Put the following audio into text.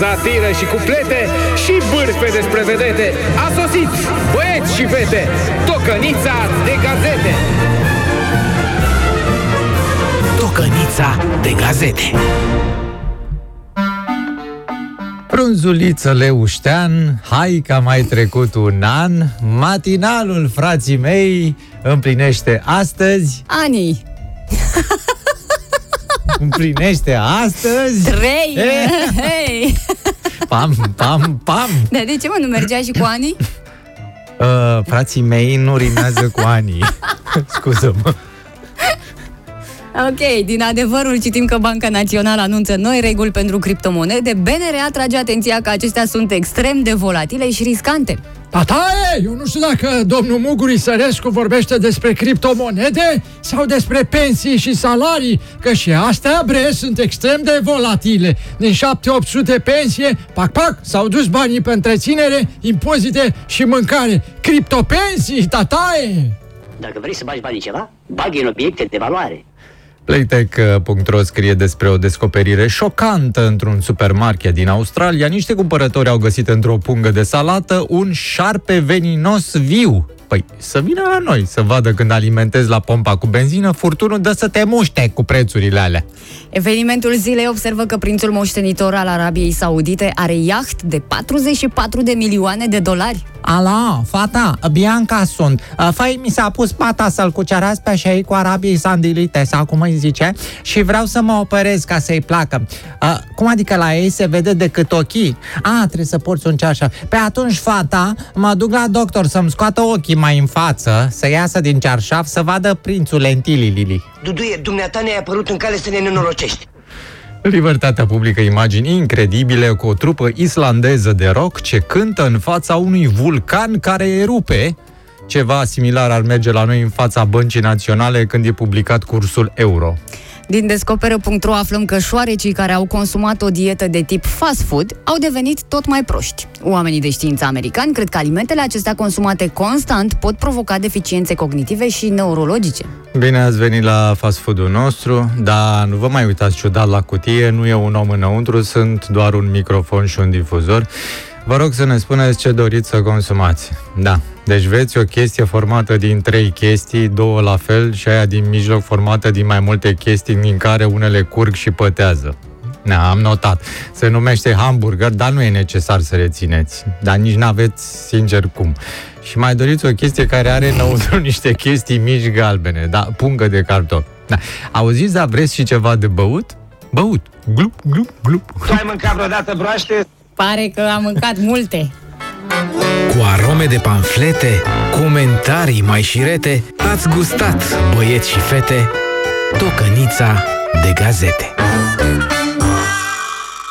satiră și cuplete și bârfe despre vedete. A sosit, băieți și fete, tocănița de gazete. Tocănița de gazete. Frunzuliță Leuștean, hai că a mai trecut un an, matinalul frații mei împlinește astăzi... Ani. Împlinește astăzi... Trei! E? Hei! Pam, pam, pam! Dar de ce mă nu mergea și cu Ani? Uh, frații mei nu rimează cu anii. Scuză-mă. Ok, din adevărul citim că Banca Națională anunță noi reguli pentru criptomonede. BNR atrage atenția că acestea sunt extrem de volatile și riscante. Tataie, eu nu știu dacă domnul Muguri Sărescu vorbește despre criptomonede sau despre pensii și salarii, că și astea, bre, sunt extrem de volatile. Din 7-800 pensie, pac, pac, s-au dus banii pe întreținere, impozite și mâncare. Criptopensii, tataie! Dacă vrei să bagi banii ceva, bagi în obiecte de valoare. Playtech.ro scrie despre o descoperire șocantă într-un supermarket din Australia. Niște cumpărători au găsit într-o pungă de salată un șarpe veninos viu. Păi, să vină la noi să vadă când alimentezi la pompa cu benzină, furtunul dă să te muște cu prețurile alea. Evenimentul zilei observă că prințul moștenitor al Arabiei Saudite are iaht de 44 de milioane de dolari. Alo, fata, Bianca sunt. Făi, mi s-a pus pata să-l cuceresc pe șei cu Arabiei Sandilite, sau cum îi zice, și vreau să mă operez ca să-i placă. A, cum adică la ei se vede decât ochii? A, trebuie să porți un ceașă. Pe atunci, fata, mă duc la doctor să-mi scoată ochii mai în față, să iasă din cearșaf, să vadă prințul lentilii, Lili. Duduie, dumneata ne-ai apărut în cale să ne nenorocești. Libertatea publică imagini incredibile cu o trupă islandeză de rock ce cântă în fața unui vulcan care erupe. Ceva similar ar merge la noi în fața băncii naționale când e publicat cursul euro. Din descoperă.ro aflăm că șoarecii care au consumat o dietă de tip fast food au devenit tot mai proști. Oamenii de știință americani cred că alimentele acestea consumate constant pot provoca deficiențe cognitive și neurologice. Bine ați venit la fast food-ul nostru, dar nu vă mai uitați ciudat la cutie, nu e un om înăuntru, sunt doar un microfon și un difuzor. Vă rog să ne spuneți ce doriți să consumați. Da, deci veți o chestie formată din trei chestii, două la fel și aia din mijloc formată din mai multe chestii din care unele curg și pătează. Na, am notat. Se numește hamburger, dar nu e necesar să rețineți. Dar nici n-aveți sincer cum. Și mai doriți o chestie care are înăuntru niște chestii mici galbene, da, pungă de cartofi. Da. Auziți, dar vreți și ceva de băut? Băut. Glup, glup, glup. Tu ai mâncat vreodată broaște? Pare că am mâncat multe. Cu arome de panflete, comentarii mai șirete, ați gustat, băieți și fete, tocănița de gazete.